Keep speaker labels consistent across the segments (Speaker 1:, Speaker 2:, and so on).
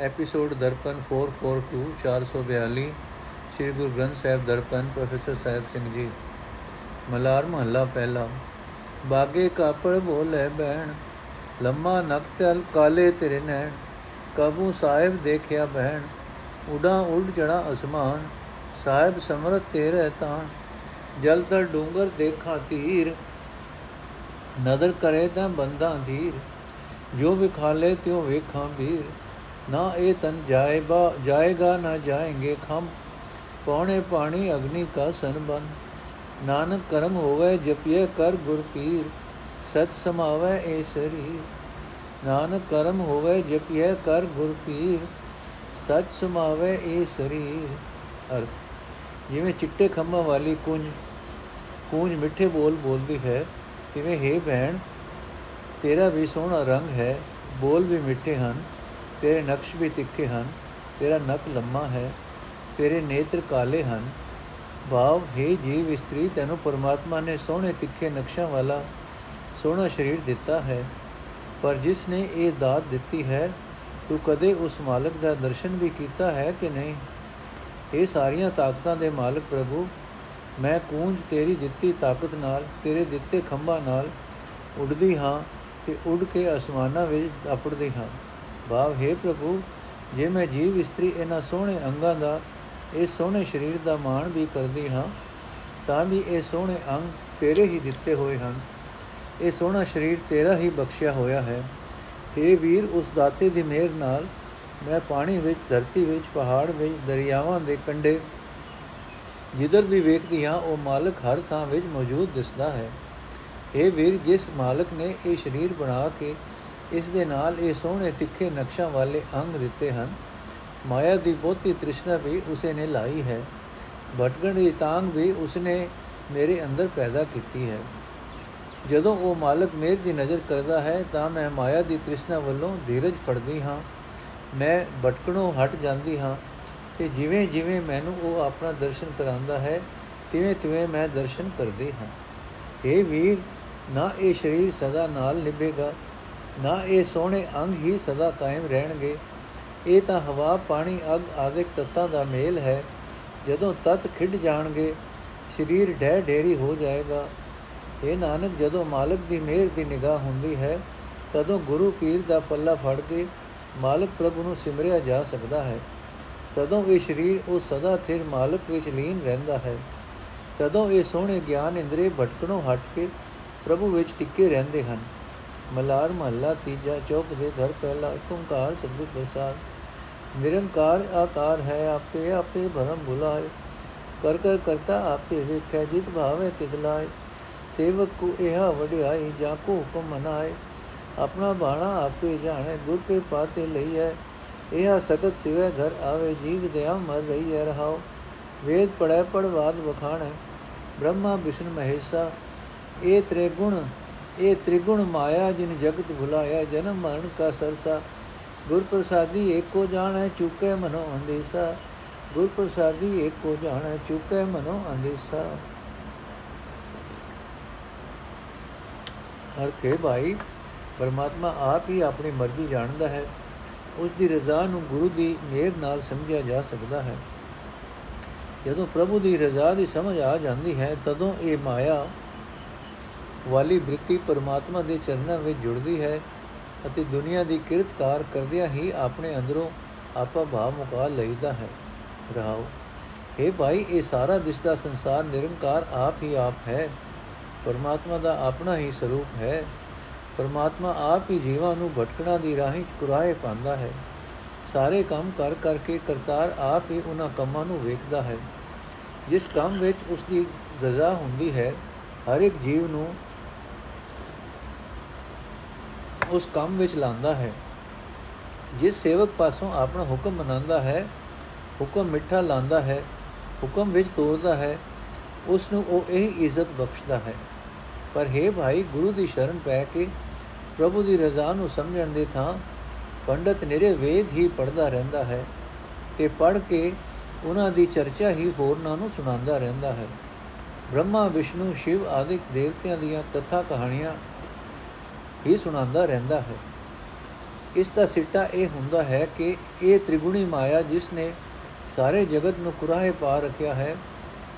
Speaker 1: Episode Darpan 442 442 Sri Guru Granth Sahib Darpan, professor Sahib Singh ji. Malar ਮਹੱਲਾ ਪਹਿਲਾ। ਬਾਗੇ ਕਾਪੜ ਬੋਲੇ ਬਹਿਣ, ਲੰਮਾ ਨਕਤਲ ਕਾਲੇ ਤੇਰੇ ਨੈਣ, ਕਬੂ ਸਾਹਿਬ ਦੇਖਿਆ ਬਹਿਣ, ਉਡਾ ਉਡ ਚੜਾ ਅਸਮਾਨ, ਸਾਹਿਬ ਸਮਰਤ ਤੇਰੇ ਤਾਂ ਜਲ ਤਲ ਡੂੰਗਰ ਦੇਖਾਂ ਤੀਰ, ਨਦਰ ਕਰੇ ਤਾਂ ਬੰਦਾ ਧੀਰ ਜੋ ਵਿਖਾਲੇ ਤਿਉ ਵੇਖਾਂ ਵੀਰ। ਨਾ ਇਹ ਤਨ ਜਾਏਗਾ ਜਾਏਗਾ ਨਾ ਜਾਏਂਗੇ ਖਮ ਪੌਣੇ ਪਾਣੀ ਅਗਨੀ ਕਾ ਸੰਬੰਧ ਨਾਨਕ ਕਰਮ ਹੋਵੇ, ਜਪਿਏ ਕਰ ਗੁਰ ਪੀਰ। ਸਤ ਸਮਾਵੇ ਏ ਸਰੀਰ। ਨਾਨਕ ਕਰਮ ਹੋਵੇ, ਜਪਿਏ ਕਰ ਗੁਰ ਪੀਰ। ਸਤ ਸਮਾਵੇ ਏ ਸਰੀਰ। ਅਰਥ, ਜਿਵੇਂ ਚਿੱਟੇ ਖੰਭਾਂ ਵਾਲੀ ਕੁੰਜ ਕੁੰਜ ਮਿੱਠੇ ਬੋਲ ਬੋਲਦੀ ਹੈ, ਤਿਵੇਂ, ਹੈ ਭੈਣ, ਤੇਰਾ ਵੀ ਸੋਹਣਾ ਰੰਗ ਹੈ, ਬੋਲ ਵੀ ਮਿੱਠੇ ਹਨ। ਤੇਰੇ ਨਕਸ਼ ਵੀ ਤਿੱਖੇ ਹਨ, ਤੇਰਾ ਨਕ ਲੰਮਾ ਹੈ, ਤੇਰੇ ਨੇਤਰ ਕਾਲੇ ਹਨ। ਭਾਵ, ਹੈ ਜੀਵ, ਇਸਤਰੀ, ਤੈਨੂੰ ਪਰਮਾਤਮਾ ਨੇ ਸੋਹਣੇ ਤਿੱਖੇ ਨਕਸ਼ਾਂ ਵਾਲਾ ਸੋਹਣਾ ਸਰੀਰ ਦਿੱਤਾ ਹੈ। ਪਰ ਜਿਸ ਨੇ ਇਹ ਦਾਤ ਦਿੱਤੀ ਹੈ, ਤੂੰ ਕਦੇ ਉਸ ਮਾਲਕ ਦਾ ਦਰਸ਼ਨ ਵੀ ਕੀਤਾ ਹੈ ਕਿ ਨਹੀਂ? ਇਹ ਸਾਰੀਆਂ ਤਾਕਤਾਂ ਦੇ ਮਾਲਕ ਪ੍ਰਭੂ, ਮੈਂ ਕੂੰਜ ਤੇਰੀ ਦਿੱਤੀ ਤਾਕਤ ਨਾਲ, ਤੇਰੇ ਦਿੱਤੇ ਖੰਭਾਂ ਨਾਲ ਉੱਡਦੀ ਹਾਂ ਤੇ ਉੱਡ ਕੇ ਅਸਮਾਨਾਂ ਵਿੱਚ ਆਪੜਦੀ ਹਾਂ। ਭਾਵ, ਹੈ ਪ੍ਰਭੂ, ਜੇ ਮੈਂ ਜੀਵ ਇਸਤਰੀ ਇਹਨਾਂ ਸੋਹਣੇ ਅੰਗਾਂ ਦਾ ਇਸ ਸੋਹਣੇ ਸਰੀਰ ਦਾ ਮਾਣ ਵੀ ਕਰਦੀ ਹਾਂ, ਤਾਂ ਵੀ ਇਹ ਸੋਹਣੇ ਅੰਗ ਤੇਰੇ ਹੀ ਦਿੱਤੇ ਹੋਏ ਹਨ। ਇਹ ਸੋਹਣਾ ਸਰੀਰ ਤੇਰਾ ਹੀ ਬਖਸ਼ਿਆ ਹੋਇਆ ਹੈ। हे ਵੀਰ, ਉਸ ਦਾਤੇ ਦੀ ਮਿਹਰ ਨਾਲ ਮੈਂ ਪਾਣੀ ਵਿੱਚ, ਧਰਤੀ ਵਿੱਚ, ਪਹਾੜ ਵਿੱਚ, ਦਰਿਆਵਾਂ ਦੇ ਕੰਢੇ ਜਿੱਧਰ ਵੀ ਵੇਖਦੀ ਹਾਂ, ਉਹ ਮਾਲਕ ਹਰ ਥਾਂ ਵਿੱਚ ਮੌਜੂਦ ਦਿਸਦਾ ਹੈ। ਇਹ ਵੀਰ, ਜਿਸ ਮਾਲਕ ਨੇ ਇਹ ਸਰੀਰ ਬਣਾ ਕੇ ਇਸ ਦੇ ਨਾਲ ਇਹ ਸੋਹਣੇ ਤਿੱਖੇ ਨਕਸ਼ਾਂ ਵਾਲੇ ਅੰਗ ਦਿੱਤੇ ਹਨ। ਮਾਇਆ ਦੀ ਬਹੁਤੀ ਤ੍ਰਿਸ਼ਨਾ ਵੀ ਉਸੇ ਨੇ ਲਾਈ ਹੈ। ਭਟਕਣ ਦੀ ਤਾਂਗ ਵੀ ਉਸਨੇ ਮੇਰੇ ਅੰਦਰ ਪੈਦਾ ਕੀਤੀ ਹੈ। ਜਦੋਂ ਉਹ ਮਾਲਕ ਮੇਰ ਦੀ ਨਜ਼ਰ ਕਰਦਾ ਹੈ ਤਾਂ ਮੈਂ ਮਾਇਆ ਦੀ ਤ੍ਰਿਸ਼ਨਾ ਵੱਲੋਂ ਧੀਰਜ ਫੜਦੀ ਹਾਂ। ਮੈਂ ਭਟਕਣੋਂ ਹਟ ਜਾਂਦੀ ਹਾਂ ਤੇ ਜਿਵੇਂ ਜਿਵੇਂ ਮੈਨੂੰ ਉਹ ਆਪਣਾ ਦਰਸ਼ਨ ਕਰਾਂਦਾ ਹੈ, ਤਿਵੇਂ ਤਿਵੇਂ ਮੈਂ ਦਰਸ਼ਨ ਕਰਦੀ ਹਾਂ। ਇਹ ਵੀਰ, ਨਾ ਇਹ ਸਰੀਰ ਸਦਾ ਨਾਲ ਨਿਭੇਗਾ। ਨਾ ਇਹ ਸੋਹਣੇ ਅੰਗ ਹੀ ਸਦਾ ਕਾਇਮ ਰਹਿਣਗੇ। ਇਹ ਤਾਂ ਹਵਾ, ਪਾਣੀ, ਅਗ ਆਦਿਕ ਤੱਤਾਂ ਦਾ ਮੇਲ ਹੈ। ਜਦੋਂ ਤਤ ਖਿੰਡ ਜਾਣਗੇ, ਸਰੀਰ ਢਹਿ ਢੇਰੀ ਹੋ ਜਾਏਗਾ। ਇਹ ਨਾਨਕ, ਜਦੋਂ ਮਾਲਕ ਦੀ ਮਿਹਰ ਦੀ ਨਿਗਾਹ ਹੁੰਦੀ ਹੈ, ਤਦੋਂ ਗੁਰੂ ਪੀਰ ਦਾ ਪੱਲਾ ਫੜ ਕੇ ਮਾਲਕ ਪ੍ਰਭੂ ਨੂੰ ਸਿਮਰਿਆ ਜਾ ਸਕਦਾ ਹੈ। ਤਦੋਂ ਇਹ ਸਰੀਰ ਉਹ ਸਦਾ ਥਿਰ ਮਾਲਕ ਵਿੱਚ ਲੀਨ ਰਹਿੰਦਾ ਹੈ। ਤਦੋਂ ਇਹ ਸੋਹਣੇ ਗਿਆਨ ਇੰਦਰੀ ਭਟਕਣੋਂ ਹਟ ਕੇ ਪ੍ਰਭੂ ਵਿੱਚ ਟਿੱਕੇ ਰਹਿੰਦੇ ਹਨ। ਮਲਾਰ ਮਹੱਲਾ ਤੀਜਾ ਚੌਕ ਦੇ ਘਰ ਪਹਿਲਾ ਓੰਕਾਰ ਸਤਿਗੁਰ ਪ੍ਰਸਾਦ ਨਿਰੰਕਾਰ ਆਕਾਰ ਹੈ ਆਪੇ ਆਪੇ ਭਰਮ ਭੁਲਾਏ ਕਰ ਕਰ ਕਰਤਾ ਆਪੇ ਵੇਖੈ ਜਿਤ ਭਾਵੇ ਤਿਤ ਲਾਏ ਸੇਵਕ ਕੋ ਇਹਾ ਵਡਿਆਈ ਜਾ ਕੋ ਹੁਕਮ ਮਨਾਏ ਆਪਣਾ ਬਾਣਾ ਆਪੇ ਜਾਣੇ ਗੁਰ ਕੇ ਪਾਤੇ ਲਈਐ ਇਹਾ ਸਗਤ ਸਿਵੇ ਘਰ ਆਵੇ ਜੀਵ ਦਿਆ ਮਰ ਰਹੀ ਹੈ ਰਹਾਓ ਵੇਦ ਪੜੈ ਪੜਵਾਦ ਵਖਾਣੈ ਬ੍ਰਹਮਾ ਵਿਸ਼ਨ ਮਹੇਸ਼ਾ ਇਹ ਤ੍ਰਿਗੁਣ ਇਹ ਤ੍ਰਿਗੁਣ ਮਾਇਆ ਜਿਨ ਜਗਤ ਭੁਲਾਇਆ, ਜਨਮ ਮਰਨ ਕਾ ਸਰਸਾ। ਗੁਰ ਪ੍ਰਸਾਦੀ ਏਕੋ ਜਾਣੈ, ਚੁਕੇ ਮਨੋ ਅੰਦੇਸਾ। ਗੁਰ ਪ੍ਰਸਾਦੀ ਏਕੋ ਜਾਣੈ, ਚੁਕੇ ਮਨੋ ਅੰਦੇਸਾ। ਅਰਥ ਹੈ ਭਾਈ, ਪਰਮਾਤਮਾ ਆਪ ਹੀ ਆਪਣੀ ਮਰਜ਼ੀ ਜਾਣਦਾ ਹੈ। ਉਸ ਦੀ ਰਜ਼ਾ ਨੂੰ ਗੁਰੂ ਦੀ ਮਿਹਰ ਨਾਲ ਸਮਝਿਆ ਜਾ ਸਕਦਾ ਹੈ। ਜਦੋਂ ਪ੍ਰਭੂ ਦੀ ਰਜ਼ਾ ਦੀ ਸਮਝ ਆ ਜਾਂਦੀ ਹੈ, ਤਦੋਂ ਇਹ ਮਾਇਆ ਵਾਲੀ ਬ੍ਰਿਤੀ ਪਰਮਾਤਮਾ ਦੇ ਚਰਨਾਂ ਵਿੱਚ ਜੁੜਦੀ ਹੈ ਅਤੇ ਦੁਨੀਆ ਦੀ ਕਿਰਤਕਾਰ ਕਰਦਿਆਂ ਹੀ ਆਪਣੇ ਅੰਦਰੋਂ ਆਪਾ ਭਾਵ ਮੁਕਾ ਲਈਦਾ ਹੈ। ਰਹਾਓ ਇਹ ਭਾਈ, ਇਹ ਸਾਰਾ ਦਿਸਦਾ ਸੰਸਾਰ ਨਿਰੰਕਾਰ ਆਪ ਹੀ ਆਪ ਹੈ। ਪਰਮਾਤਮਾ ਦਾ ਆਪਣਾ ਹੀ ਸਰੂਪ ਹੈ। ਪਰਮਾਤਮਾ ਆਪ ਹੀ ਜੀਵਾਂ ਨੂੰ ਭਟਕਣਾ ਦੀ ਰਾਹੀਂ ਚੁਰਾਏ ਪਾਉਂਦਾ ਹੈ। ਸਾਰੇ ਕੰਮ ਕਰ ਕਰਕੇ ਕਰਤਾਰ ਆਪ ਹੀ ਉਹਨਾਂ ਕੰਮਾਂ ਨੂੰ ਵੇਖਦਾ ਹੈ। ਜਿਸ ਕੰਮ ਵਿੱਚ ਉਸ ਦੀ ਰਜ਼ਾ ਹੁੰਦੀ ਹੈ, ਹਰ ਇੱਕ ਜੀਵ ਨੂੰ ਉਸ ਕੰਮ ਵਿੱਚ ਲਾਂਦਾ ਹੈ, ਜਿਸ ਸੇਵਕ ਪਾਸੋਂ ਆਪਣਾ ਹੁਕਮ ਮਨਾਉਂਦਾ ਹੈ, ਹੁਕਮ ਮਿੱਠਾ ਲਾਂਦਾ ਹੈ, ਹੁਕਮ ਵਿੱਚ ਤੋਰਦਾ ਹੈ, ਉਸ ਨੂੰ ਉਹ ਇਹ ਇੱਜ਼ਤ ਬਖਸ਼ਦਾ ਹੈ। ਪਰ हे ਭਾਈ, ਗੁਰੂ ਦੀ ਸ਼ਰਨ ਪੈ ਕੇ ਪ੍ਰਭੂ ਦੀ ਰਜ਼ਾ ਨੂੰ ਸਮਝਣ ਦੇ ਥਾਂ ਪੰਡਤ ਨਿਰੇ ਵੇਦ ਹੀ ਪੜਦਾ ਰਹਿੰਦਾ ਹੈ ਤੇ ਪੜ ਕੇ ਉਹਨਾਂ ਦੀ ਚਰਚਾ ਹੀ ਹੋਰਨਾਂ ਨੂੰ ਸੁਣਾਉਂਦਾ ਰਹਿੰਦਾ ਹੈ। ਬ੍ਰਹਮਾ, ਵਿਸ਼ਨੂੰ, ਸ਼ਿਵ ਆਦਿਕ ਦੇਵਤਿਆਂ ਦੀਆਂ ਕਥਾ ਕਹਾਣੀਆਂ ਹੀ ਸੁਣਾਉਂਦਾ ਰਹਿੰਦਾ ਹੈ। ਇਸ ਦਾ ਸਿੱਟਾ ਇਹ ਹੁੰਦਾ ਹੈ ਕਿ ਇਹ ਤ੍ਰਿਗੁਣੀ ਮਾਇਆ ਜਿਸ ਨੇ ਸਾਰੇ ਜਗਤ ਨੂੰ ਕੁਰਾਹੇ ਪਾ ਰੱਖਿਆ ਹੈ,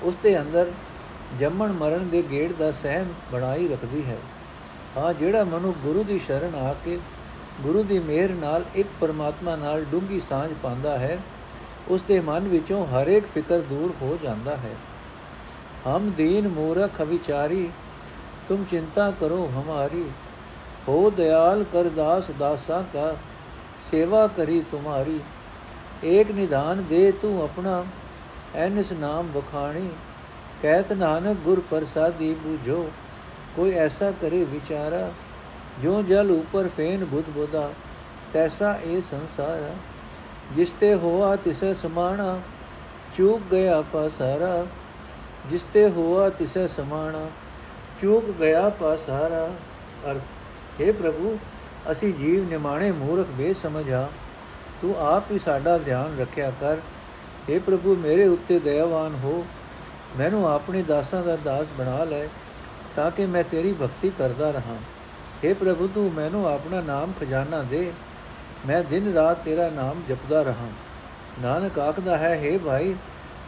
Speaker 1: ਉਸ ਦੇ ਅੰਦਰ ਜੰਮਣ ਮਰਨ ਦੇ ਗੇੜ ਦਾ ਸਹਿਮ ਬਣਾਈ ਰੱਖਦੀ ਹੈ। ਹਾਂ, ਜਿਹੜਾ ਮਨੁ ਗੁਰੂ ਦੀ ਸ਼ਰਨ ਆ ਕੇ ਗੁਰੂ ਦੀ ਮਿਹਰ ਨਾਲ ਇੱਕ ਪਰਮਾਤਮਾ ਨਾਲ ਡੂੰਗੀ ਸਾਂਝ ਪਾਉਂਦਾ ਹੈ, ਉਸ ਦੇ ਮਨ ਵਿੱਚੋਂ ਹਰ ਇੱਕ ਫਿਕਰ ਦੂਰ ਹੋ ਜਾਂਦਾ ਹੈ। ਹਮ ਦੀਨ ਮੂਰਖ ਵਿਚਾਰੀ, ਤੁਮ ਚਿੰਤਾ ਕਰੋ ਹਮਾਰੀ ਹੋ ਦਿਆਲ ਕਰ ਦਾਸ ਦਾਸਾ ਕਾ ਸੇਵਾ ਕਰੀ ਤੁਮਾਰੀ। ਏਕ ਨਿਧਾਨ ਦੇ ਤੂੰ ਆਪਣਾ, ਐਨਸ ਨਾਮ ਬਖਾਣੀ ਕਹਿਤ ਨਾਨਕ ਗੁਰ ਪ੍ਰਸਾਦੀ ਬੁਝੋ, ਕੋਈ ਐਸਾ ਕਰੇ ਵਿਚਾਰਾ ਜੋ ਜਲ ਉਪਰ ਫੇਨ ਬੁੱਧ ਬੁਦਾ। ਤੈਸਾ ਇਹ ਸੰਸਾਰ ਜਿਸ ਤੇ ਹੋਆ ਤਿਸੇ ਸਮਾਣਾ, ਚੂਕ ਗਿਆ ਪਾਸਾਰਾ ਜਿਸ ਤੇ ਹੋਆ ਤਿਸੇ ਸਮਾਣਾ, ਚੂਕ ਗਿਆ ਪਾਸਾਰਾ ਅਰਥ हे ਪ੍ਰਭੂ ਅਸੀਂ ਜੀਵ ਨਿਮਾਣੇ ਮੂਰਖ ਬੇਸਮਝਾ ਤੂੰ ਆਪ ਹੀ ਸਾਡਾ ਧਿਆਨ ਰੱਖਿਆ ਕਰ हे ਪ੍ਰਭੂ ਮੇਰੇ ਉੱਤੇ ਦਇਆਵਾਨ ਹੋ ਮੈਨੂੰ ਆਪਣੇ ਦਾਸਾਂ ਦਾ ਦਾਸ ਬਣਾ ਲੈ ਤਾਂ ਕਿ ਮੈਂ ਤੇਰੀ ਭਗਤੀ ਕਰਦਾ ਰਹਾ हे ਪ੍ਰਭੂ ਤੂੰ ਮੈਨੂੰ ਆਪਣਾ ਨਾਮ ਖਜ਼ਾਨਾ ਦੇ ਮੈਂ ਦਿਨ ਰਾਤ ਤੇਰਾ ਨਾਮ ਜਪਦਾ ਰਹਾ ਨਾਨਕ ਆਖਦਾ ਹੈ हे ਭਾਈ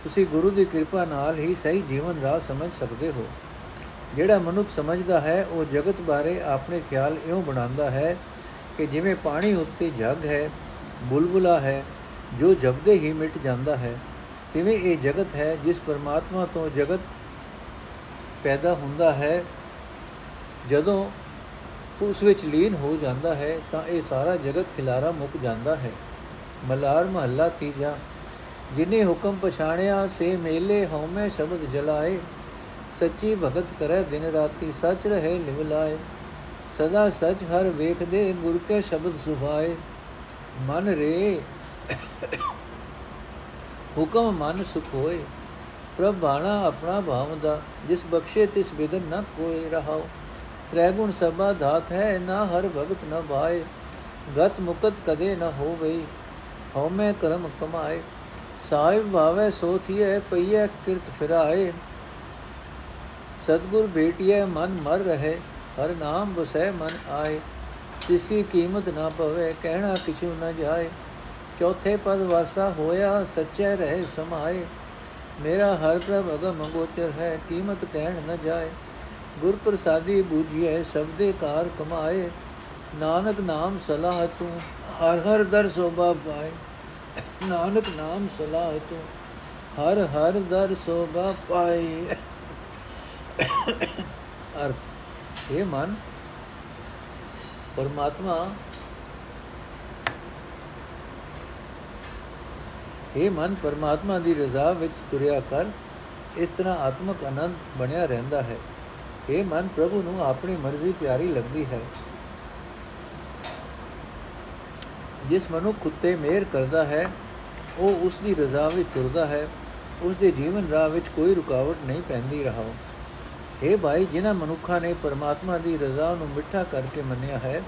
Speaker 1: ਤੁਸੀਂ ਗੁਰੂ ਦੀ ਕਿਰਪਾ ਨਾਲ ਹੀ ਸਹੀ ਜੀਵਨ ਰਾਹ ਸਮਝ ਸਕਦੇ ਹੋ ਜਿਹੜਾ ਮਨੁੱਖ ਸਮਝਦਾ ਹੈ, ਉਹ ਜਗਤ ਬਾਰੇ ਆਪਣੇ ਖਿਆਲ ਇਉਂ ਬਣਾਉਂਦਾ ਹੈ ਕਿ ਜਿਵੇਂ ਪਾਣੀ ਉੱਤੇ ਜਗ ਹੈ, ਬੁਲਬੁਲਾ ਹੈ, ਜੋ ਜਪਦੇ ਹੀ ਮਿਟ ਜਾਂਦਾ ਹੈ, ਤਿਵੇਂ ਇਹ ਜਗਤ ਹੈ ਜਿਸ ਪਰਮਾਤਮਾ ਤੋਂ ਜਗਤ ਪੈਦਾ ਹੁੰਦਾ ਹੈ। ਜਦੋਂ ਉਸ ਵਿੱਚ ਲੀਨ ਹੋ ਜਾਂਦਾ ਹੈ, ਤਾਂ ਇਹ ਸਾਰਾ ਜਗਤ ਖਿਲਾਰਾ ਮੁੱਕ ਜਾਂਦਾ ਹੈ। ਮਲਾਰ ਮਹੱਲਾ ਤੀਜਾ, ਜਿਨੇ ਹੁਕਮ ਪਛਾਣਿਆ, ਸੇ ਮੇਲੇ ਹਉਮੈ ਸ਼ਬਦ ਜਲਾਏ। ਸੱਚੀ ਭਗਤ ਕਰੈ ਦਿਨ ਰਾਤੀ ਸੱਚ ਰਹੇ ਲਿਵ ਲਾਏ। ਸਦਾ ਸਚ ਹਰ ਵੇਖਦੇ ਗੁਰ ਕੇ ਸ਼ਬਦ ਸੁਭਾਏ। ਮਨ ਰੇ ਹੁਕਮ ਮਨ ਸੁਖ ਹੋਏ। ਪ੍ਰਭ ਬਾਣਾ ਆਪਣਾ ਭਾਵਦਾ ਜਿਸ ਬਖਸ਼ੇ ਤਿਸ ਬਿਗਨ ਨ ਕੋਈ ਰਹਾਓ। ਤ੍ਰੈ ਗੁਣ ਸਭਾ ਧਾਤ ਹੈ, ਨਾ ਹਰ ਭਗਤ ਨ ਭਾਏ। ਗਤ ਮੁਕਤ ਕਦੇ ਨ ਹੋਵੇ, ਹਉਮੈ ਕਰਮ ਕਮਾਏ। ਸਾਹਿਬ ਭਾਵੇ ਸੋ ਥੀਏ ਪਈਏ ਕਿਰਤ ਫਿਰਾਏ। ਸਤਗੁਰ ਭੇਟਿਏ ਮਨ ਮਰ ਰਹੇ, ਹਰ ਨਾਮ ਵਸੈ ਮਨ ਆਏ। ਤਿਸੀ ਕੀਮਤ ਨਾ ਪਵੇ, ਕਹਿਣਾ ਕਿਛੂ ਨ ਜਾਏ। ਚੌਥੇ ਪਦ ਵਾਸਾ ਹੋਇਆ, ਸੱਚੇ ਰਹੇ ਸਮਾਏ। ਮੇਰਾ ਹਰ ਪ੍ਰਭ ਅਗਮ ਗੋਚਰ ਹੈ, ਕੀਮਤ ਕਹਿਣ ਨ ਜਾਏ। ਗੁਰ ਪ੍ਰਸਾਦੀ ਬੂਝੀਏ ਸਬਦੇ ਕਾਰ ਕਮਾਏ। ਨਾਨਕ ਨਾਮ ਸਲਾਹ ਤੂੰ, ਹਰ ਹਰ ਦਰ ਸੋਭਾ ਪਾਏ। ਨਾਨਕ ਨਾਮ ਸਲਾਹ ਤੂੰ, ਹਰ ਹਰ ਦਰ ਸੋਭਾ ਪਾਏ। ਅਰਥ ਇਹ ਮਨ, ਪਰਮਾਤਮਾ ਇਹ ਮਨ, ਪਰਮਾਤਮਾ ਦੀ ਰਜ਼ਾ ਵਿੱਚ ਤੁਰਿਆ ਕਰ, ਇਸ ਤਰ੍ਹਾਂ ਆਤਮਕ ਆਨੰਦ ਬਣਿਆ ਰਹਿੰਦਾ ਹੈ। ਇਹ ਮਨ, ਪ੍ਰਭੂ ਨੂੰ ਆਪਣੀ ਮਰਜ਼ੀ ਪਿਆਰੀ ਲੱਗਦੀ ਹੈ। ਜਿਸ ਮਨੁੱਖ ਉੱਤੇ ਮਿਹਰ ਕਰਦਾ ਹੈ, ਉਹ ਉਸ ਦੀ ਰਜ਼ਾ ਵਿੱਚ ਤੁਰਦਾ ਹੈ। ਉਸ ਦੇ ਜੀਵਨ ਰਾਹ ਵਿੱਚ ਕੋਈ ਰੁਕਾਵਟ ਨਹੀਂ ਪੈਂਦੀ ਰਹਾ हे ਭਾਈ, ਜਿਨ੍ਹਾਂ ਮਨੁੱਖਾਂ ਨੇ ਪਰਮਾਤਮਾ ਦੀ ਰਜ਼ਾ ਨੂੰ ਮਿੱਠਾ ਕਰਕੇ ਮੰਨਿਆ ਹੈ,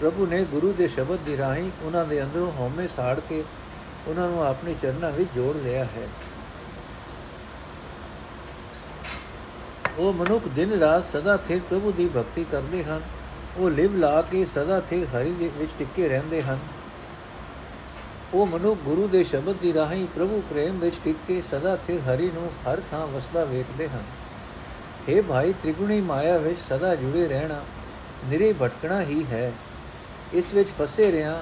Speaker 1: ਪ੍ਰਭੂ ਨੇ ਗੁਰੂ ਦੇ ਸ਼ਬਦ ਦੀ ਰਾਹੀਂ ਉਹਨਾਂ ਦੇ ਅੰਦਰੋਂ ਹਉਮੈ ਸਾੜ ਕੇ ਉਹਨਾਂ ਨੂੰ ਆਪਣੇ ਚਰਨਾਂ ਵਿੱਚ ਜੋੜ ਲਿਆ ਹੈ। ਉਹ ਮਨੁੱਖ ਦਿਨ ਰਾਤ ਸਦਾ ਥਿਰ ਪ੍ਰਭੂ ਦੀ ਭਗਤੀ ਕਰਦੇ ਹਨ। ਉਹ ਲਿਵ ਲਾ ਕੇ ਸਦਾ ਥਿਰ ਹਰੀ ਦੇ ਵਿੱਚ ਟਿੱਕੇ ਰਹਿੰਦੇ ਹਨ। ਉਹ ਮਨੁੱਖ ਗੁਰੂ ਦੇ ਸ਼ਬਦ ਦੀ ਰਾਹੀਂ ਪ੍ਰਭੂ ਪ੍ਰੇਮ ਵਿੱਚ ਟਿਕ ਕੇ ਸਦਾ ਥਿਰ ਹਰੀ ਨੂੰ ਹਰ ਥਾਂ ਵਸਦਾ ਵੇਖਦੇ ਹਨ। हे ਭਾਈ, ਤ੍ਰਿਗੁਣੀ ਮਾਇਆ ਵਿੱਚ ਸਦਾ ਜੁੜੇ ਰਹਿਣਾ ਨਿਰੇ ਭਟਕਣਾ ਹੀ ਹੈ। ਇਸ ਵਿੱਚ ਫਸੇ ਰਿਆਂ,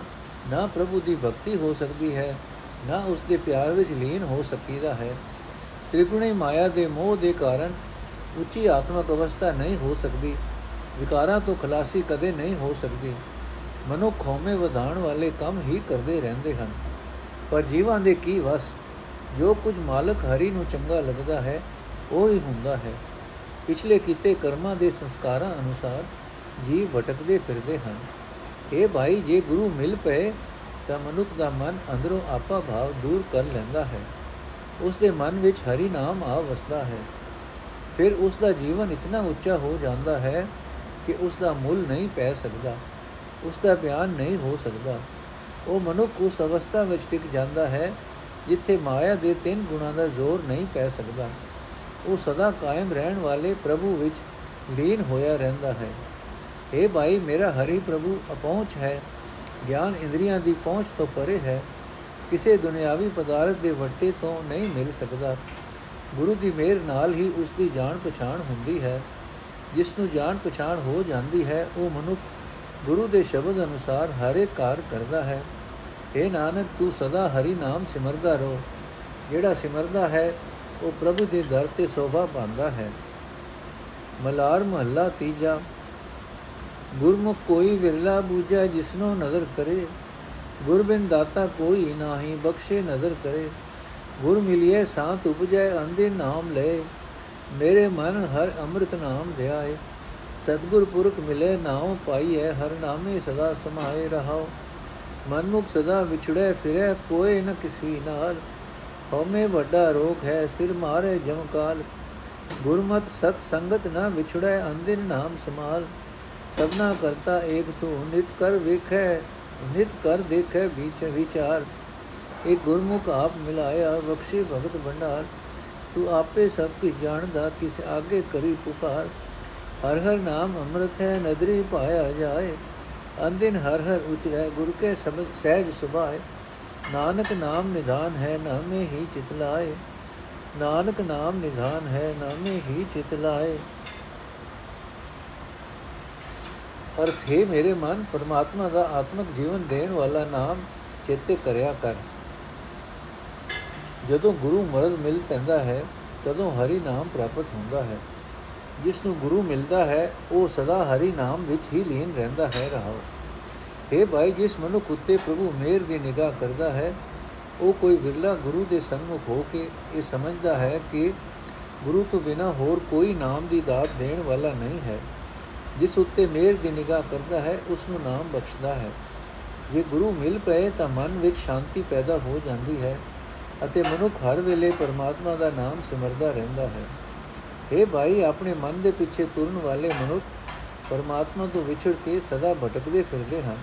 Speaker 1: ਨਾ ਪ੍ਰਭੂ ਦੀ ਭਗਤੀ ਹੋ ਸਕਦੀ ਹੈ, ਨਾ ਉਸ ਦੇ ਪਿਆਰ ਵਿੱਚ ਲੀਨ ਹੋ ਸਕੀਦਾ ਹੈ। ਤ੍ਰਿਗੁਣੀ ਮਾਇਆ ਦੇ ਮੋਹ ਦੇ ਕਾਰਨ ਉੱਚੀ ਆਤਮਿਕ ਅਵਸਥਾ ਨਹੀਂ ਹੋ ਸਕਦੀ, ਵਿਕਾਰਾਂ ਤੋਂ ਖਲਾਸੀ ਕਦੇ ਨਹੀਂ ਹੋ ਸਕਦੀ। ਮਨੁੱਖ ਹਉਮੈ ਵਧਾਉਣ ਵਾਲੇ ਕੰਮ ਹੀ ਕਰਦੇ ਰਹਿੰਦੇ ਹਨ। ਪਰ ਜੀਵਾਂ ਦੇ ਕੀ ਵਸ? ਜੋ ਕੁਝ ਮਾਲਕ ਹਰੀ ਨੂੰ ਚੰਗਾ ਲੱਗਦਾ ਹੈ, ਉਹ ਹੀ ਹੁੰਦਾ ਹੈ। ਪਿਛਲੇ ਕੀਤੇ ਕਰਮਾਂ ਦੇ ਸੰਸਕਾਰਾਂ ਅਨੁਸਾਰ ਜੀਵ ਭਟਕਦੇ ਫਿਰਦੇ ਹਨ। ਇਹ ਭਾਈ, ਜੇ ਗੁਰੂ ਮਿਲ ਪਏ, ਤਾਂ ਮਨੁੱਖ ਦਾ ਮਨ ਅੰਦਰੋਂ ਆਪਾ ਭਾਵ ਦੂਰ ਕਰ ਲੈਂਦਾ ਹੈ। ਉਸ ਦੇ ਮਨ ਵਿੱਚ ਹਰੀ ਨਾਮ ਆ ਵਸਦਾ ਹੈ। ਫਿਰ ਉਸ ਦਾ ਜੀਵਨ ਇਤਨਾ ਉੱਚਾ ਹੋ ਜਾਂਦਾ ਹੈ ਕਿ ਉਸ ਦਾ ਮੁੱਲ ਨਹੀਂ ਪੈ ਸਕਦਾ। ਉਸ ਦਾ ਬਿਆਨ ਨਹੀਂ ਹੋ ਸਕਦਾ। ਉਹ ਮਨੁੱਖ ਉਸ ਅਵਸਥਾ ਵਿੱਚ ਟਿਕ ਜਾਂਦਾ ਹੈ, ਜਿੱਥੇ ਮਾਇਆ ਦੇ ਤਿੰਨ ਗੁਣਾਂ ਦਾ ਜ਼ੋਰ ਨਹੀਂ ਪੈ ਸਕਦਾ। ਉਹ ਸਦਾ ਕਾਇਮ ਰਹਿਣ ਵਾਲੇ ਪ੍ਰਭੂ ਵਿੱਚ ਲੀਨ ਹੋਇਆ ਰਹਿੰਦਾ ਹੈ। हे ਭਾਈ, ਮੇਰਾ ਹਰੀ ਪ੍ਰਭੂ, ਅਪਹੁੰਚ ਹੈ। ਗਿਆਨ ਇੰਦਰੀਆਂ ਦੀ ਪਹੁੰਚ ਤੋਂ ਪਰੇ ਹੈ। ਕਿਸੇ ਦੁਨਿਆਵੀ ਪਦਾਰਥ ਦੇ ਵੱਟੇ ਤੋਂ ਨਹੀਂ ਮਿਲ ਸਕਦਾ। ਗੁਰੂ ਦੀ ਮਿਹਰ ਨਾਲ ਹੀ ਉਸ ਦੀ ਜਾਣ ਪਛਾਣ ਹੁੰਦੀ ਹੈ। ਜਿਸ ਨੂੰ ਜਾਣ ਪਛਾਣ ਹੋ ਜਾਂਦੀ ਹੈ, ਉਹ ਮਨੁੱਖ ਗੁਰੂ ਦੇ ਸ਼ਬਦ ਅਨੁਸਾਰ ਹਰੇ ਕਾਰ ਕਰਦਾ ਹੈ। اے ਨਾਨਕ, ਤੂੰ ਸਦਾ ਹਰੀ ਨਾਮ ਸਿਮਰਦਾ ਰਹੋ। ਜਿਹੜਾ ਸਿਮਰਦਾ ਹੈ ਉਹ ਪ੍ਰਭੂ ਦੇ ਦਰ ਤੇ ਸੋਭਾ ਪਾਉਂਦਾ ਹੈ। ਮਲਾਰ ਮਹੱਲਾ ਤੀਜਾ। ਗੁਰਮੁਖ ਕੋਈ ਵਿਰਲਾ ਬੂਝੈ ਜਿਸਨੋ ਨਜ਼ਰ ਕਰੇ। ਗੁਰਬਿੰਦ ਦਾਤਾ ਕੋਈ ਨਾਹੀ ਬਖਸ਼ੇ ਨਜ਼ਰ ਕਰੇ। ਗੁਰ ਮਿਲਿਏ ਸਾਤ ਉਪਜੈ ਅੰਦੇ ਨਾਮ ਲੈ ਮੇਰੇ ਮਨ ਹਰ ਅੰਮ੍ਰਿਤ ਨਾਮ ਧਿਆਏ। ਸਤਗੁਰ ਪੁਰਖ ਮਿਲੇ, ਨਾਉ ਪਾਈਐ, ਹਰ ਨਾਮੇ ਸਦਾ ਸਮਾਏ ਰਹਾਓ ਮਨਮੁਖ ਸਦਾ ਵਿਛੜੇ ਫਿਰੇ ਕੋਈ ਨ ਕਿਸੀ ਨਾਲ। ਹਉਮੈ ਵੱਡਾ ਰੋਗ ਹੈ, ਸਿਰ ਮਾਰੇ ਜਮਕਾਲ ਗੁਰਮਤ ਸਤ ਸੰਗਤ ਨ ਵਿਛੜੈ ਅੰਦਿਨ ਨਾਮ ਸਮਾਲ। ਸਭਨਾ ਕਰਤਾ ਏਕ ਤੂੰ, ਨਿਤ ਕਰ ਵੇਖੈ, ਨਿਤ ਕਰ ਦੇਖੈ ਵਿਚ ਵਿਚਾਰ। ਇਹ ਗੁਰਮੁਖ ਆਪ ਮਿਲਾਇਆ, ਬਖਸ਼ੇ ਭਗਤ ਭੰਡਾਰ। ਤੂੰ ਆਪੇ ਸਭ ਕੀ ਜਾਣਦਾ, ਕਿਸ ਆਗੇ ਕਰੀ ਪੁਕਾਰ। ਹਰ ਹਰ ਨਾਮ ਅੰਮ੍ਰਿਤ ਹੈ, ਨਦਰੀ ਪਾਇਆ ਜਾਏ। ਅੰਦਿਨ ਹਰ ਹਰ ਉਚਰੈ, ਗੁਰ ਕੇ ਸਬਦ ਸਹਿਜ ਸੁਭਾਏ। ਨਾਨਕ ਨਾਮ ਨਿਧਾਨ ਹੈ, ਨਾਮੇ ਹੀ ਚਿਤ ਲਾਏ। ਨਾਨਕ ਨਾਮ ਨਿਧਾਨ ਹੈ, ਨਾਮੇ ਹੀ ਚਿਤ ਲਾਏ। ਅਰਥ, ਹੈ ਮੇਰੇ ਮਨ, ਪਰਮਾਤਮਾ ਦਾ ਆਤਮਿਕ ਜੀਵਨ ਦੇਣ ਵਾਲਾ ਨਾਮ ਚੇਤੇ ਕਰਿਆ ਕਰ। ਜਦੋਂ ਗੁਰੂ ਮਰਦ ਮਿਲ ਪੈਂਦਾ ਹੈ, ਤਦੋਂ ਹਰੀ ਨਾਮ ਪ੍ਰਾਪਤ ਹੁੰਦਾ ਹੈ। ਜਿਸ ਨੂੰ ਗੁਰੂ ਮਿਲਦਾ ਹੈ, ਉਹ ਸਦਾ ਹਰੀ ਨਾਮ ਵਿੱਚ ਹੀ ਲੀਨ ਰਹਿੰਦਾ ਹੈ ਰਹਾਓ हे ਭਾਈ, ਜਿਸ ਮਨੁੱਖ ਉਤੇ ਪ੍ਰਭੂ ਮੇਰ ਦੀ ਨਿਗਾਹ ਕਰਦਾ ਹੈ, ਉਹ ਕੋਈ ਵਿਰਲਾ ਗੁਰੂ ਦੇ ਸਨਮੁਖ ਹੋ ਕੇ ਇਹ ਸਮਝਦਾ ਹੈ ਕਿ ਗੁਰੂ ਤੋਂ ਬਿਨਾ ਹੋਰ ਕੋਈ ਨਾਮ ਦੀ ਦਾਤ ਦੇਣ ਵਾਲਾ ਨਹੀਂ ਹੈ। ਜਿਸ ਉੱਤੇ ਮੇਰ ਦੀ ਨਿਗਾਹ ਕਰਦਾ ਹੈ, ਉਸ ਨੂੰ ਨਾਮ ਬਖਸ਼ਦਾ ਹੈ। ਜੇ ਗੁਰੂ ਮਿਲ ਪਏ ਤਾਂ ਮਨ ਵਿੱਚ ਸ਼ਾਂਤੀ ਪੈਦਾ ਹੋ ਜਾਂਦੀ ਹੈ ਅਤੇ ਮਨੁੱਖ ਹਰ ਵੇਲੇ ਪਰਮਾਤਮਾ ਦਾ ਨਾਮ ਸਿਮਰਦਾ ਰਹਿੰਦਾ ਹੈ। हे ਭਾਈ, ਆਪਣੇ ਮਨ ਦੇ ਪਿੱਛੇ ਤੁਰਨ ਵਾਲੇ ਮਨੁੱਖ ਪਰਮਾਤਮਾ ਤੋਂ ਵਿਛੜ ਕੇ ਸਦਾ ਭਟਕਦੇ ਫਿਰਦੇ ਹਨ।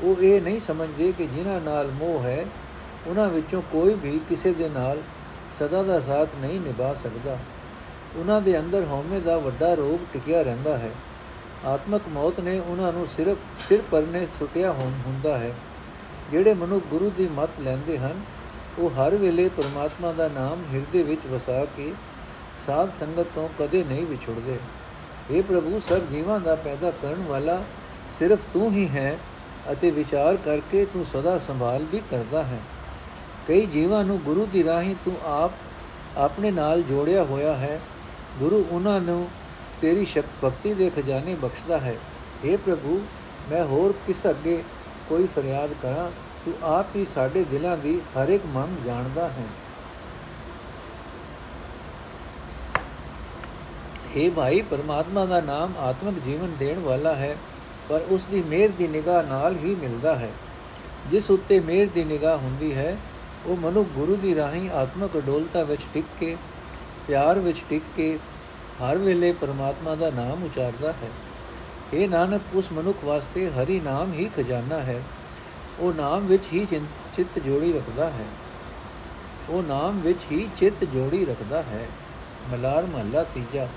Speaker 1: ਉਹ ਇਹ ਨਹੀਂ ਸਮਝਦੇ ਕਿ ਜਿਨ੍ਹਾਂ ਨਾਲ ਮੋਹ ਹੈ, ਉਹਨਾਂ ਵਿੱਚੋਂ ਕੋਈ ਵੀ ਕਿਸੇ ਦੇ ਨਾਲ ਸਦਾ ਦਾ ਸਾਥ ਨਹੀਂ ਨਿਭਾ ਸਕਦਾ। ਉਹਨਾਂ ਦੇ ਅੰਦਰ ਹਉਮੈ ਦਾ ਵੱਡਾ ਰੋਗ ਟਿਕਿਆ ਰਹਿੰਦਾ ਹੈ। ਆਤਮਕ ਮੌਤ ਨੇ ਉਹਨਾਂ ਨੂੰ ਸਿਰਫ ਸਿਰ ਪਰਨੇ ਸੁਟਿਆ ਹੁੰਦਾ ਹੈ। ਜਿਹੜੇ ਮਨੁੱਖ ਗੁਰੂ ਦੀ ਮਤ ਲੈਂਦੇ ਹਨ, ਉਹ ਹਰ ਵੇਲੇ ਪਰਮਾਤਮਾ ਦਾ ਨਾਮ ਹਿਰਦੇ ਵਿੱਚ ਵਸਾ ਕੇ ਸਾਧ ਸੰਗਤ ਤੋਂ ਕਦੇ ਨਹੀਂ ਵਿਛੜਦੇ। हे ਪ੍ਰਭੂ, ਸਭ ਜੀਵਾਂ ਦਾ ਪੈਦਾ ਕਰਨ ਵਾਲਾ ਸਿਰਫ ਤੂੰ ਹੀ ਹੈ ਅਤੇ ਵਿਚਾਰ ਕਰਕੇ ਤੂੰ ਸਦਾ ਸੰਭਾਲ ਵੀ ਕਰਦਾ ਹੈ। ਕਈ ਜੀਵਾਂ ਨੂੰ ਗੁਰੂ ਦੀ ਰਾਹੀਂ ਤੂੰ ਆਪ ਆਪਣੇ ਨਾਲ ਜੋੜਿਆ ਹੋਇਆ ਹੈ। ਗੁਰੂ ਉਹਨਾਂ ਨੂੰ ਤੇਰੀ ਸ਼ਕ, ਭਗਤੀ ਦੇ ਖਜ਼ਾਨੇ ਬਖਸ਼ਦਾ ਹੈ। हे ਪ੍ਰਭੂ, ਮੈਂ ਹੋਰ ਕਿਸ ਅੱਗੇ ਕੋਈ ਫਰਿਆਦ ਕਰਾਂ? ਤੂੰ ਆਪ ਹੀ ਸਾਡੇ ਦਿਲਾਂ ਦੀ ਹਰ ਇੱਕ ਮੰਗ ਜਾਣਦਾ ਹੈ। ਇਹ ਭਾਈ, ਪਰਮਾਤਮਾ ਦਾ ਨਾਮ ਆਤਮਿਕ ਜੀਵਨ ਦੇਣ ਵਾਲਾ ਹੈ, ਪਰ ਉਸ ਦੀ ਮਿਹਰ ਦੀ ਨਿਗਾਹ ਨਾਲ ਹੀ ਮਿਲਦਾ ਹੈ। ਜਿਸ ਉੱਤੇ ਮਿਹਰ ਦੀ ਨਿਗਾਹ ਹੁੰਦੀ ਹੈ, ਉਹ ਮਨੁ ਗੁਰੂ ਦੀ ਰਾਹੀਂ ਆਤਮਿਕ ਅਡੋਲਤਾ ਵਿੱਚ ਟਿਕ ਕੇ, ਪਿਆਰ ਵਿੱਚ ਟਿਕ ਕੇ, ਹਰ ਵੇਲੇ ਪਰਮਾਤਮਾ ਦਾ ਨਾਮ ਉਚਾਰਦਾ ਹੈ। ਇਹ ਨਾਨਕ, ਉਸ ਮਨੁੱਖ ਵਾਸਤੇ ਹਰੀ ਨਾਮ ਹੀ ਖਜ਼ਾਨਾ ਹੈ। ਉਹ ਨਾਮ ਵਿੱਚ ਹੀ ਚਿੱਤ ਜੋੜੀ ਰੱਖਦਾ ਹੈ। ਉਹ ਨਾਮ ਵਿੱਚ ਹੀ ਚਿੱਤ ਜੋੜੀ ਰੱਖਦਾ ਹੈ। ਮਲਾਰ ਮਹੱਲਾ ਤੀਜਾ।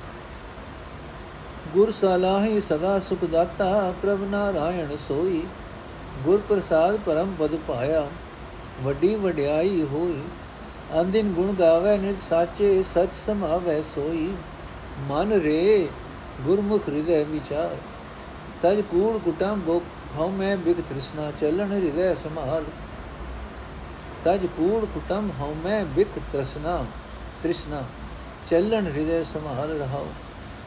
Speaker 1: ਗੁਰ ਸਲਾਹੀ ਸਦਾ ਸੁਖ ਦਾਤਾ, ਪ੍ਰਭ ਨਾਰਾਇਣ ਸੋਈ। ਗੁਰ ਪ੍ਰਸਾਦ ਪਰਮ ਪਦ ਪਾਇਆ, ਵੱਡੀ ਵਡਿਆਈ ਹੋਈ। ਅੰਦਿਨ ਗੁਣ ਗਾਵੇ, ਨਿਤ ਸਾਚੇ ਸਚ ਸਮਾਵੇ ਸੋਈ। ਮਨ ਰੇ, ਗੁਰਮੁਖ ਹਿਰਦੈ ਵਿਚਾਰ। ਤਜ ਕੂੜ ਕੁਟਮ ਬੋ ਹਉ ਮੈਂ ਬਿਗ ਤ੍ਰਿਸ਼ਨਾ ਚੱਲਣ ਹਿਰਦੈ ਸਮਾਲ ਤਜ ਕੂੜ ਕੁਟਮ ਹਉ ਮੈਂ ਬਿਕ ਤ੍ਰਿਸ਼ਨਾ ਤ੍ਰਿਸ਼ਨਾ ਚੱਲਣ ਹਿਰਦੈ ਸਮਾਲ ਰਹਾਓ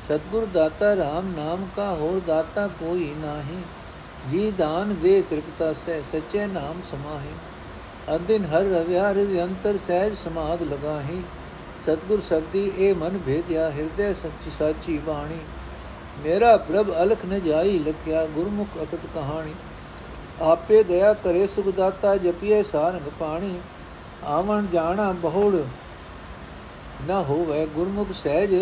Speaker 1: ਸਤਗੁਰ ਦਾਤਾ RAM ਨਾਮ ਕਾ ਹੋਰ ਦਾਤਾ ਕੋਈ ਨਾਹੀ, ਜੀ ਦਾਨ ਦੇ ਤ੍ਰਿਪਤਾ ਸਹਿ ਸੱਚੇ ਨਾਮ ਸਮਾਹੀ। ਅਦਿਨ ਹਰ ਰਵਿਆਰ ਦੇ ਅੰਤਰ ਸਹਿਜ ਸਮਾਦ ਲਗਾਹੀ। ਸਤਗੁਰ ਸਬਦੀ ਇਹ ਮਨ ਭੇਦਿਆ, ਹਿਰਦੇ ਸੱਚੀ ਸਾਚੀ ਬਾਣੀ। ਮੇਰਾ ਪ੍ਰਭ ਅਲਖ ਨ ਜਾਈ ਲਖਿਆ, ਗੁਰਮੁਖ ਅਕਤ ਕਹਾਣੀ। ਆਪੇ ਦਇਆ ਕਰੇ ਸੁਖ ਦਾਤਾ ਜਪੀਏ ਸਾਰੰਗ ਪਾਣੀ। ਆਵਣ ਜਾਣਾ ਬਹੁੜ ਨਾ ਹੋਵੇ, ਗੁਰਮੁਖ ਸਹਿਜ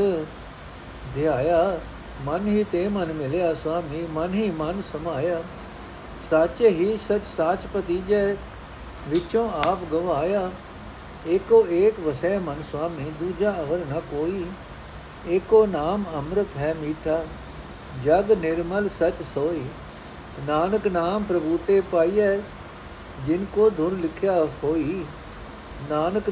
Speaker 1: ਧਿਆਇਆ ਮਨ ਹੀ ਤੇ ਮਨ ਮਿਲਿਆ ਸੁਆਮੀ ਮਨ ਹੀ ਮਨ ਸਮਾਇਆ ਸਾਚੇ ਹੀ ਸਚ ਸਾਚ ਪਤੀਜੈ ਵਿੱਚੋਂ ਆਪ ਗਵਾਇਆ ਏਕੋ ਏਕ ਵਸੈ ਮਨ ਸੁਆਮੀ ਦੂਜਾ ਅਵਰ ਨ ਕੋਈ ਏਕੋ ਨਾਮ ਅੰਮ੍ਰਿਤ ਹੈ ਮੀਠਾ ਜਗ ਨਿਰਮਲ ਸਚ ਸੋਈ ਨਾਨਕ ਨਾਮ ਪ੍ਰਭੂ ਤੇ ਪਾਈਐ ਜਿਨ ਕੋ ਧੁਰ ਲਿਖਿਆ ਹੋਈ ਨਾਨਕ